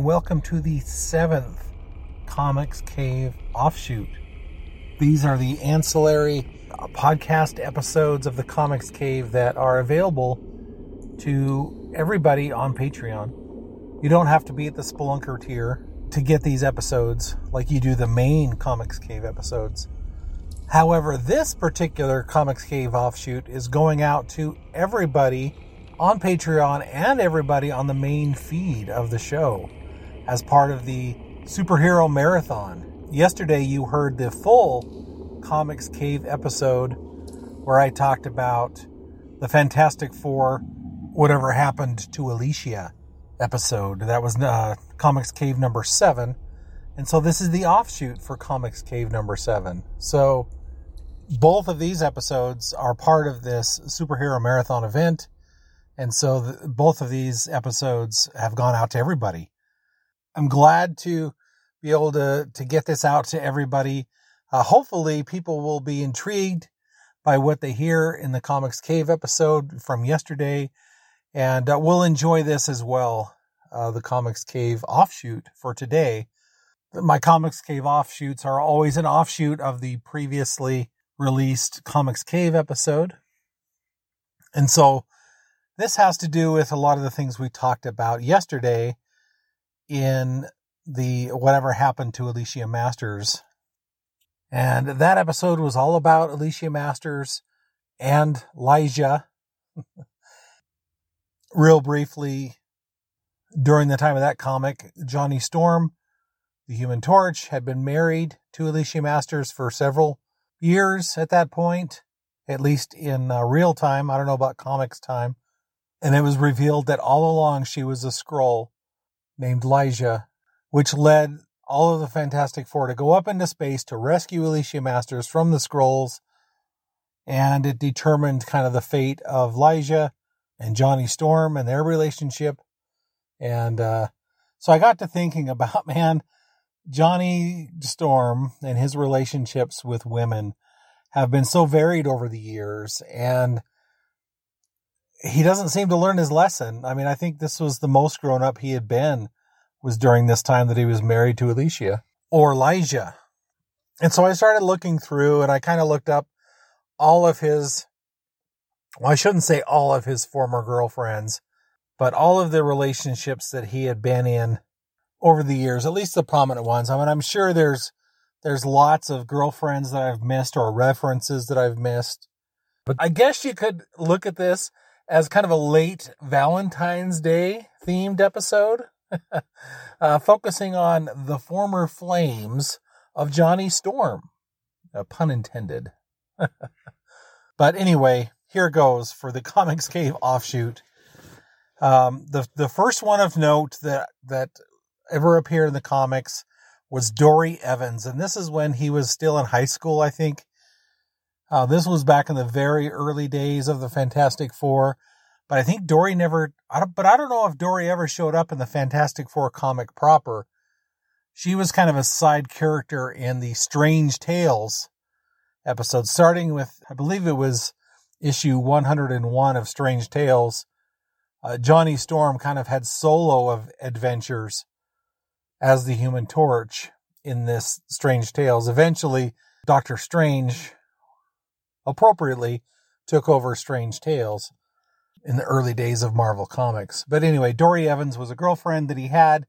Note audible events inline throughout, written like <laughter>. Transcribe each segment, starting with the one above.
And welcome to the seventh Comics Cave offshoot. These are the ancillary podcast episodes of the Comics Cave that are available to everybody on Patreon. You don't have to be at the Spelunker tier to get these episodes like you do the main Comics Cave episodes. However, this particular Comics Cave offshoot is going out to everybody on Patreon and everybody on the main feed of the show as part of the Superhero Marathon. Yesterday, you heard the full Comics Cave episode where I talked about the Fantastic Four, whatever happened to Alicia episode. That was uh, Comics Cave number seven. And so this is the offshoot for Comics Cave number seven. So both of these episodes are part of this superhero marathon event. And so the, both of these episodes have gone out to everybody. I'm glad to be able to, to get this out to everybody. Uh, hopefully people will be intrigued by what they hear in the Comics Cave episode from yesterday. And uh, we'll enjoy this as well. Uh, the Comics Cave offshoot for today. My Comics Cave offshoots are always an offshoot of the previously released Comics Cave episode. And so this has to do with a lot of the things we talked about yesterday in the Whatever Happened to Alicia Masters. And that episode was all about Alicia Masters and Lyja. <laughs> Real briefly, during the time of that comic, Johnny Storm, the Human Torch, had been married to Alicia Masters for several years at that point, at least in uh, real time. I don't know about comics time. And it was revealed that all along she was a Skrull named Lyja, which led all of the Fantastic Four to go up into space to rescue Alicia Masters from the Skrulls, And it determined kind of the fate of Lyja and Johnny Storm and their relationship. And uh, so I got to thinking <laughs> about, man, Johnny Storm and his relationships with women have been so varied over the years. And he doesn't seem to learn his lesson. I mean, I think this was the most grown up he had been was during this time that he was married to Alicia or Lyja. And so I started looking through and I kind of looked up all of his, well, I shouldn't say all of his former girlfriends, but all of the relationships that he had been in over the years, at least the prominent ones. I mean, I'm sure there's, there's lots of girlfriends that I've missed or references that I've missed. But I guess you could look at this as kind of a late Valentine's Day themed episode, <laughs> uh, focusing on the former flames of Johnny Storm. A pun intended. <laughs> but anyway, here goes for the <laughs> Comics Cave offshoot. Um, the the first one of note that that ever appeared in the comics was Dory Evans, and this is when he was still in high school, I think. Uh, this was back in the very early days of the Fantastic Four, but I think Dory never. I but I don't know if Dory ever showed up in the Fantastic Four comic proper. She was kind of a side character in the Strange Tales episode, starting with I believe it was issue 101 of Strange Tales. Uh, Johnny Storm kind of had solo of adventures as the Human Torch in this Strange Tales. Eventually, Doctor Strange appropriately took over Strange Tales in the early days of Marvel Comics. But anyway, Dory Evans was a girlfriend that he had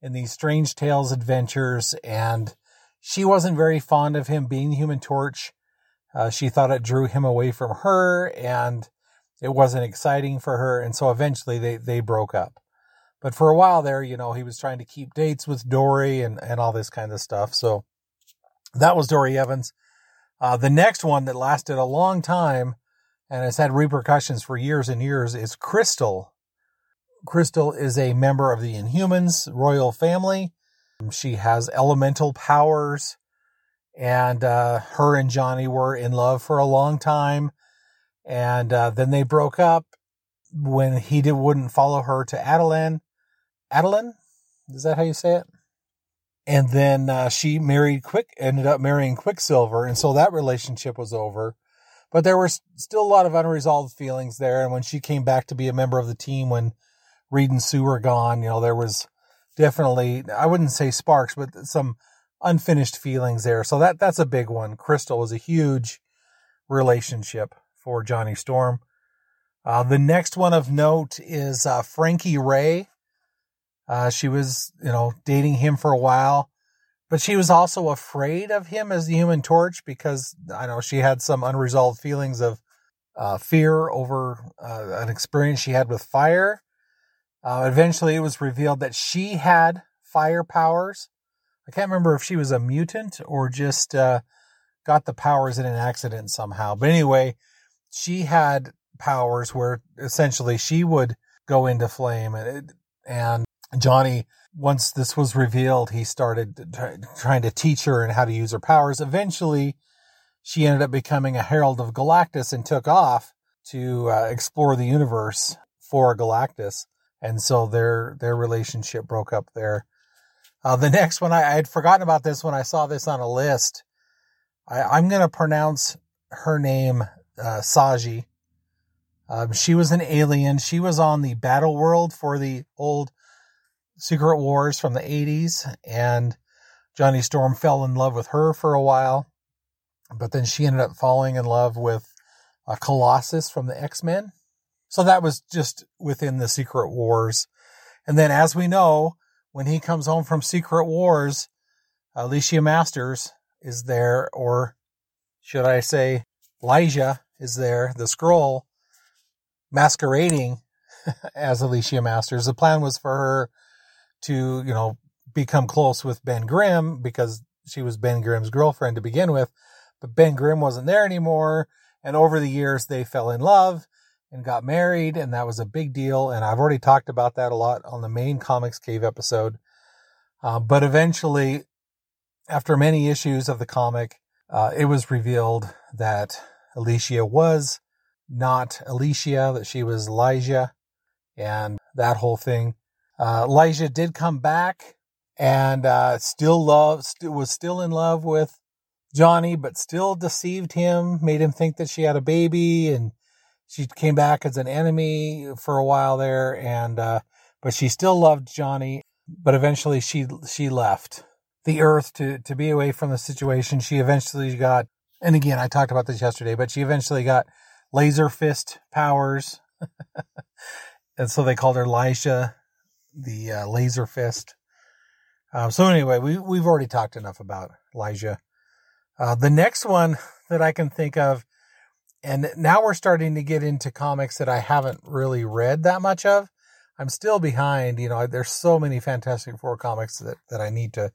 in these Strange Tales adventures, and she wasn't very fond of him being the Human Torch. Uh, she thought it drew him away from her, and it wasn't exciting for her, and so eventually they, they broke up. But for a while there, you know, he was trying to keep dates with Dory and, and all this kind of stuff. So that was Dory Evans. Uh, the next one that lasted a long time and has had repercussions for years and years is Crystal. Crystal is a member of the Inhumans royal family. She has elemental powers, and uh, her and Johnny were in love for a long time. And uh, then they broke up when he did, wouldn't follow her to Attilan. Attilan? Is that how you say it? And then uh, she married Quick, ended up marrying Quicksilver, and so that relationship was over. But there were still a lot of unresolved feelings there. And when she came back to be a member of the team, when Reed and Sue were gone, you know, there was definitely, I wouldn't say sparks, but some unfinished feelings there. So that, that's a big one. Crystal was a huge relationship for Johnny Storm. Uh, the next one of note is uh, Frankie Raye. Uh, she was, you know, dating him for a while, but she was also afraid of him as the Human Torch because I know she had some unresolved feelings of uh, fear over uh, an experience she had with fire. Uh, eventually, it was revealed that she had fire powers. I can't remember if she was a mutant or just got the powers in an accident somehow. But anyway, she had powers where essentially she would go into flame and and Johnny once this was revealed he started trying to teach her and how to use her powers. Eventually she ended up becoming a herald of Galactus and took off to uh, explore the universe for Galactus. And so their their relationship broke up there. Uh, the next one I, I had forgotten about this when I saw this on a list. I, am going to pronounce her name uh, Zsaji. Um, she was an alien. She was on the battle world for the old Secret Wars from the 80s, and Johnny Storm fell in love with her for a while, but then she ended up falling in love with a Colossus from the X Men. So that was just within the Secret Wars. And then, as we know, when he comes home from Secret Wars, Alicia Masters is there, or should I say, Lyja is there, the Skrull, masquerading <laughs> as Alicia Masters. The plan was for her to, you know, become close with Ben Grimm because she was Ben Grimm's girlfriend to begin with. But Ben Grimm wasn't there anymore. And over the years, they fell in love and got married. And that was a big deal. And I've already talked about that a lot on the main Comics Cave episode. Uh, but eventually, after many issues of the comic, uh, it was revealed that Alicia was not Alicia, that she was Lyja, and that whole thing. Uh, Lyja did come back and uh, still loved, st- was still in love with Johnny, but still deceived him, made him think that she had a baby, and she came back as an enemy for a while there. And uh, but she still loved Johnny, but eventually she she left the Earth to to be away from the situation. She eventually got, and again, I talked about this yesterday, but she eventually got laser fist powers. <laughs> and so they called her Lyja, the uh, laser fist. Um, so anyway, we, we've already talked enough about Lyja. Uh, the next one that I can think of, and now we're starting to get into comics that I haven't really read that much of. I'm still behind, you know, there's so many Fantastic Four comics that, that I need to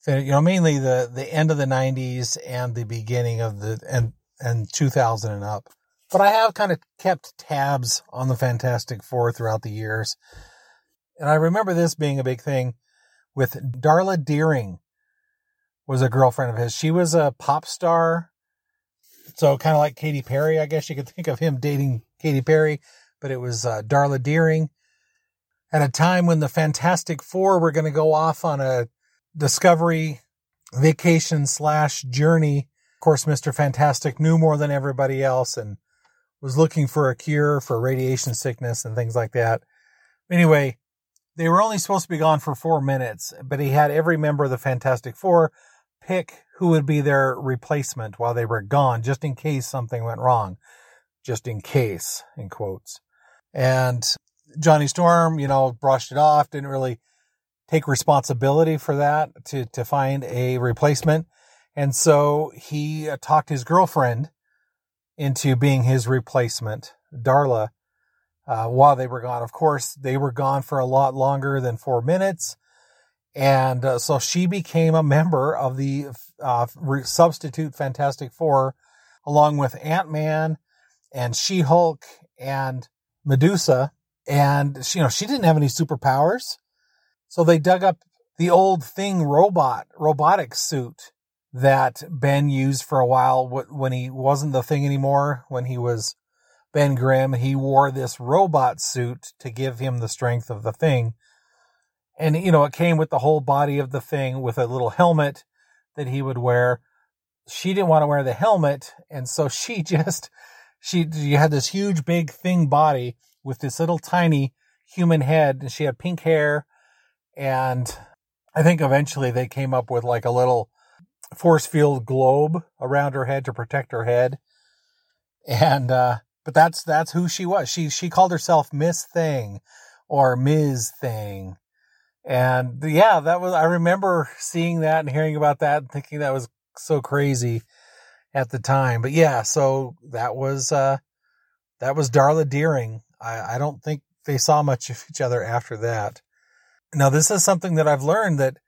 finish, you know, mainly the, the end of the 90s and the beginning of the, and and 2000 and up. But I have kind of kept tabs on the Fantastic Four throughout the years. And I remember this being a big thing with Darla Deering was a girlfriend of his. She was a pop star. So kind of like Katy Perry, I guess you could <laughs> think of him dating Katy Perry, but it was uh, Darla Deering at a time when the Fantastic Four were going to go off on a discovery vacation slash journey Of course, Mr. Fantastic knew more than everybody else and was looking for a cure for radiation sickness and things like that. Anyway, they were only supposed to be gone for four minutes, but he had every member of the Fantastic Four pick who would be their replacement while they were gone, just in case something went wrong. Just in case, in quotes. And Johnny Storm, you know, brushed it off, didn't really take responsibility for that to, to find a replacement. And so he talked his girlfriend into being his replacement, Darla, uh, while they were gone. Of course, they were gone for a lot longer than four minutes. And uh, so she became a member of the uh, substitute Fantastic Four, along with Ant Man and She Hulk and Medusa. And she, you know, she didn't have any superpowers. So they dug up the old thing robot, robotic suit that Ben used for a while when he wasn't the thing anymore, when he was Ben Grimm. He wore this robot suit to give him the strength of the thing. And, you know, it came with the whole body of the thing with a little helmet that he would wear. She didn't want to wear the helmet. And so <laughs> she just, she, she had this huge, big thing body with this little tiny human head and she had pink hair. And I think eventually they came up with like a little force field globe around her head to protect her head. And, uh, but that's, that's who she was. She, she called herself Miss Thing or Ms. Thing. And yeah, that was, I remember seeing that and hearing about that and thinking that was so crazy at the time. But yeah, so that was, uh, that was Darla Deering. I, I don't think they saw much of each other after that. Now, this is something that I've learned that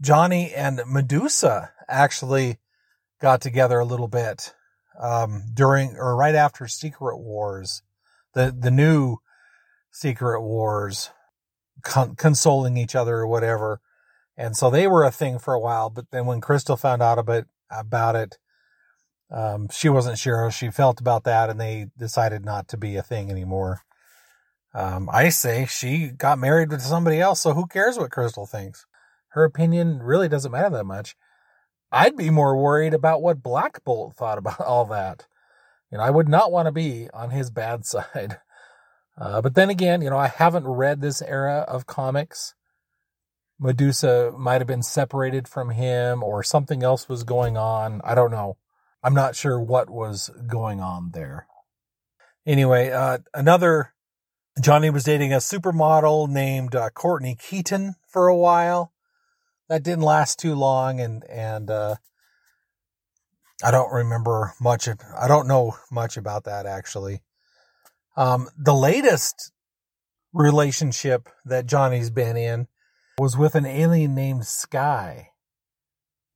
Johnny and Medusa actually got together a little bit um, during or right after Secret Wars, the the new Secret Wars, con- consoling each other or whatever, and so they were a thing for a while. But then when Crystal found out about about it, um, she wasn't sure how she felt about that, and they decided not to be a thing anymore. Um, I say she got married with somebody else, so who cares what Crystal thinks? Her opinion really doesn't matter that much. I'd be more worried about what Black Bolt thought about <laughs> all that. You know, I would not want to be on his bad <laughs> side. Uh, but then again, you know, I haven't read this era of comics. Medusa might have been separated from him or something else was going on. I don't know. I'm not sure what was going on there. Anyway, uh, another Johnny was dating a supermodel named uh, Courtney Keaton for a while. That didn't last too long, and and uh, I don't remember much. Of, I don't know much about that actually. Um, the latest relationship that Johnny's been in was with an alien named Sky.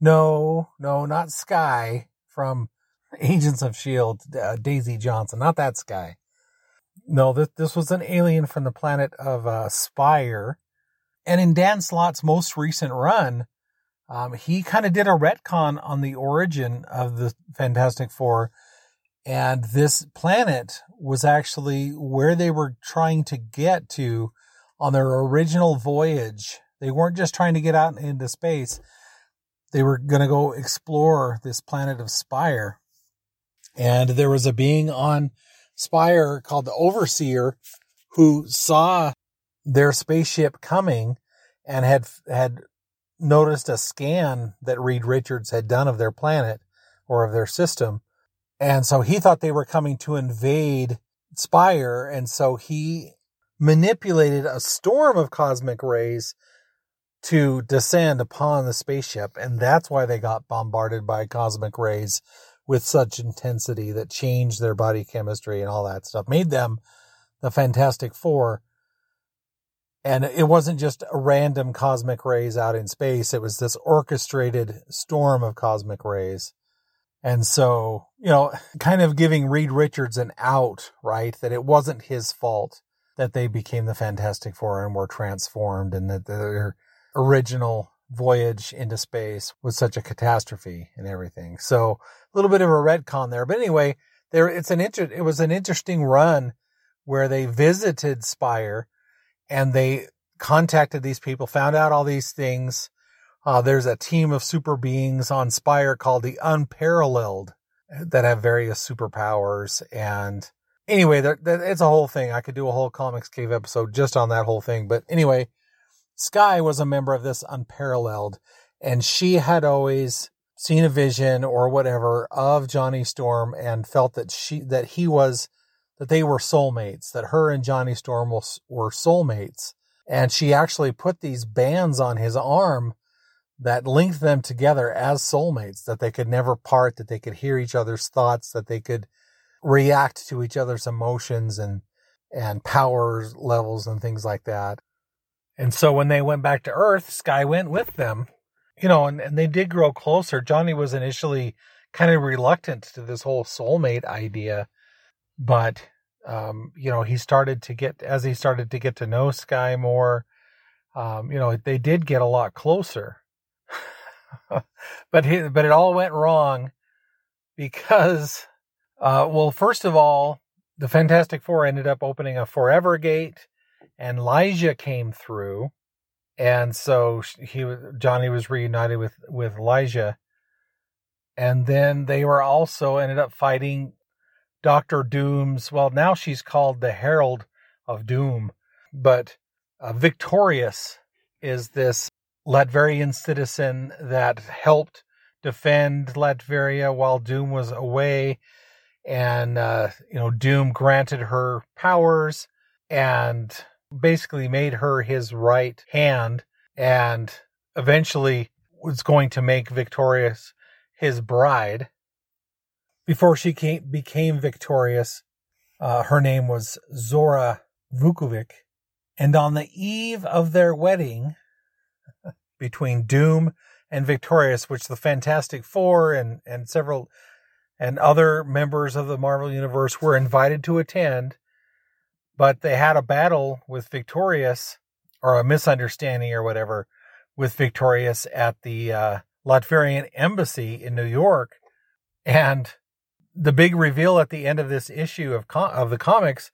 No, no, not Sky from Agents of Shield. Uh, Daisy Johnson, not that Sky. No, this this was an alien from the planet of uh, Spire. And in Dan Slott's most recent run, um, he kind of did a retcon on the origin of the Fantastic Four. And this planet was actually where they were trying to get to on their original voyage. They weren't just trying to get out into space. They were going to go explore this planet of Spire. And there was a being on Spire called the Overseer who saw their spaceship coming and had had noticed a scan that Reed Richards had done of their planet or of their system. And so he thought they were coming to invade Spire. And so he manipulated a storm of cosmic rays to descend upon the spaceship. And that's why they got bombarded by cosmic rays with such intensity that changed their body chemistry and all that stuff, made them the Fantastic Four. And it wasn't just a random cosmic rays out in space. It was this orchestrated storm of cosmic rays. And so, you know, kind of giving Reed Richards an out, right? That it wasn't his fault that they became the Fantastic Four and were transformed and that their original voyage into space was such a catastrophe and everything. So a little bit of a retcon there, but anyway, there it's an inter- it was an interesting run where they visited Spire and they contacted these people, found out all these things. Uh, there's a team of super beings on Spire called the Unparalleled that have various superpowers. And anyway, there, there, it's a whole thing. I could do a whole Comics Cave episode just on that whole thing. But anyway, Sky was a member of this unparalleled, and she had always seen a vision or whatever of Johnny Storm and felt that she that he was that they were soulmates, that her and Johnny Storm was, were soulmates. And she actually put these bands on his arm that linked them together as soulmates, that they could never part, that they could hear each other's thoughts, that they could react to each other's emotions and and power levels and things like that. And so when they went back to Earth, Sky went with them, you know, and, and they did grow closer. Johnny was initially kind of reluctant to this whole soulmate idea, but, um, you know, he started to get, as he started to get to know Sky more, um, you know, they did get a lot closer. <laughs> but he, but it all went wrong because, uh, well, first of all, the Fantastic Four ended up opening a Forever Gate and Lyja came through, and so he Johnny was reunited with with Lyja, and then they were also ended up fighting Doctor Doom's. Well, now she's called the Herald of Doom, but uh, Victorious is this Latverian citizen that helped defend Latveria while Doom was away. And, uh, you know, Doom granted her powers and basically made her his right hand and eventually was going to make Victorious his bride. Before she came, became victorious, uh, her name was Zora Vukovic. And on the eve of their wedding <laughs> between Doom and Victorious, which the Fantastic Four and, and several and other members of the Marvel Universe were invited to attend, but they had a battle with Victorious or a misunderstanding or whatever with Victorious at the uh, Latverian embassy in New York. And the big reveal at the end of this issue of of the comics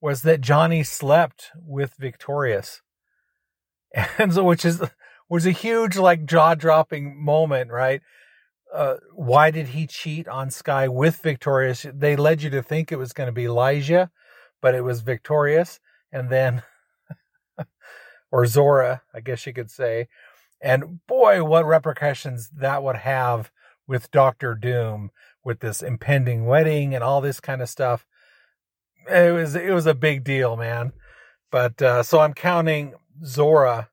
was that Johnny slept with Victorious. <laughs> And so which is was a huge like jaw-dropping moment, right? Uh, why did he cheat on Sky with Victorious? They led you to think it was going to be Lyja, but it was Victorious and then <laughs> or Zora, I guess you could say. And boy, what repercussions that would have with Doctor Doom with this impending wedding and all this kind of stuff. It was it was a big deal, man. But uh, so I'm counting Zora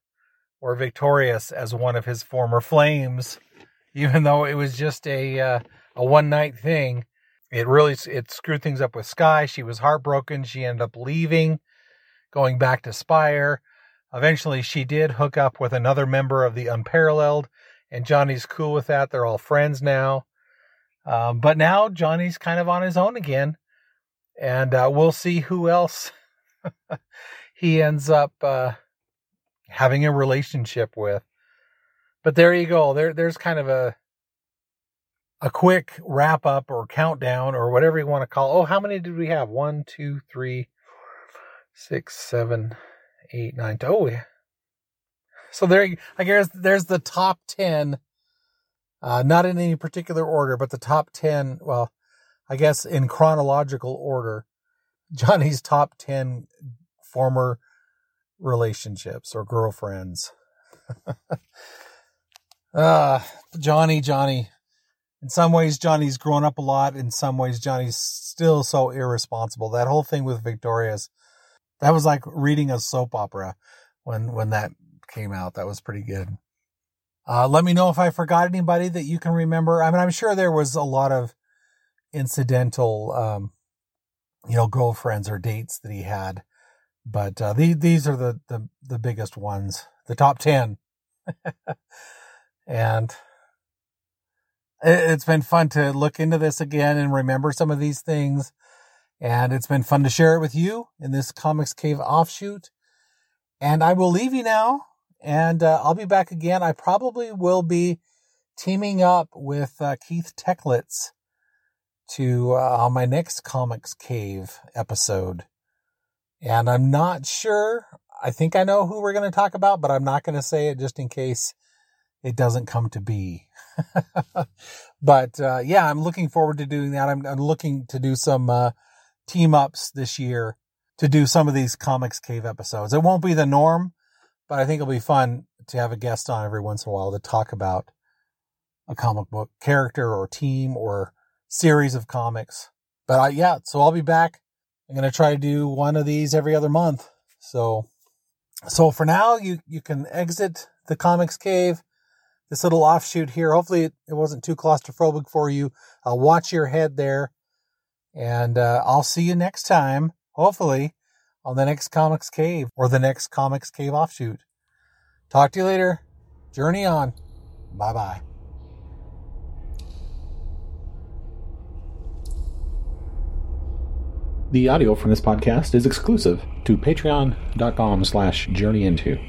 or Victorious as one of his former flames, <laughs> even though it was just a uh, a one night thing. It really it screwed things up with Sky. She was heartbroken. She ended up leaving, going back to Spire. Eventually, she did hook up with another member of the Unparalleled, and Johnny's cool with that. They're all friends now. Um, but now Johnny's kind of on his own again, and uh, we'll see who else <laughs> he ends up uh, having a relationship with. But there you go. There, there's kind of a a quick wrap up or countdown or whatever you want to call. Oh, how many did we have? One, two, three, six, seven, eight, nine. Oh, yeah. So there, I guess there's the top ten uh, not in any particular order, but the top 10, well, I guess in chronological order, <laughs> Johnny's top 10 former relationships or girlfriends. <laughs> uh, Johnny, Johnny. In some ways, Johnny's grown up a lot. In some ways, Johnny's still so irresponsible. That whole thing with Victorious, that was like reading a soap opera when, when that came out. That was pretty good. Uh, let me know if I forgot anybody that you can remember. I mean, I'm sure there was a lot of incidental, um, you know, girlfriends or dates that he had, but uh, the, these are the, the the biggest ones, the top ten, <laughs> and it's been fun to look into this again and remember some of these things. And it's been fun to share it with you in this Comics Cave offshoot. And I will leave you now and uh, I'll be back again. I probably will be teaming up with uh, Keith Techlitz to uh, on my next Comics Cave episode. And I'm not sure. I think I know who we're going to talk about, but I'm not going to say it just in case it doesn't come to be. <laughs> but uh, yeah, I'm looking forward to doing that. I'm, I'm looking to do some uh, team ups this year to do some of these Comics Cave episodes. It won't be the norm but I think it'll be fun to have a guest on every once in a while to talk about a comic book character or team or series of comics. But I, yeah, so I'll be back. I'm going to try to do one of these every other month. So, so for now, you, you can exit the comics cave, this little offshoot here. Hopefully it, it wasn't too claustrophobic for you. Uh, watch your head there and, uh, I'll see you next time. Hopefully on the next Comics Cave or the next Comics Cave offshoot. Talk to you later. Journey on. Bye bye. The audio from this podcast is exclusive to patreon.com slash journeyinto.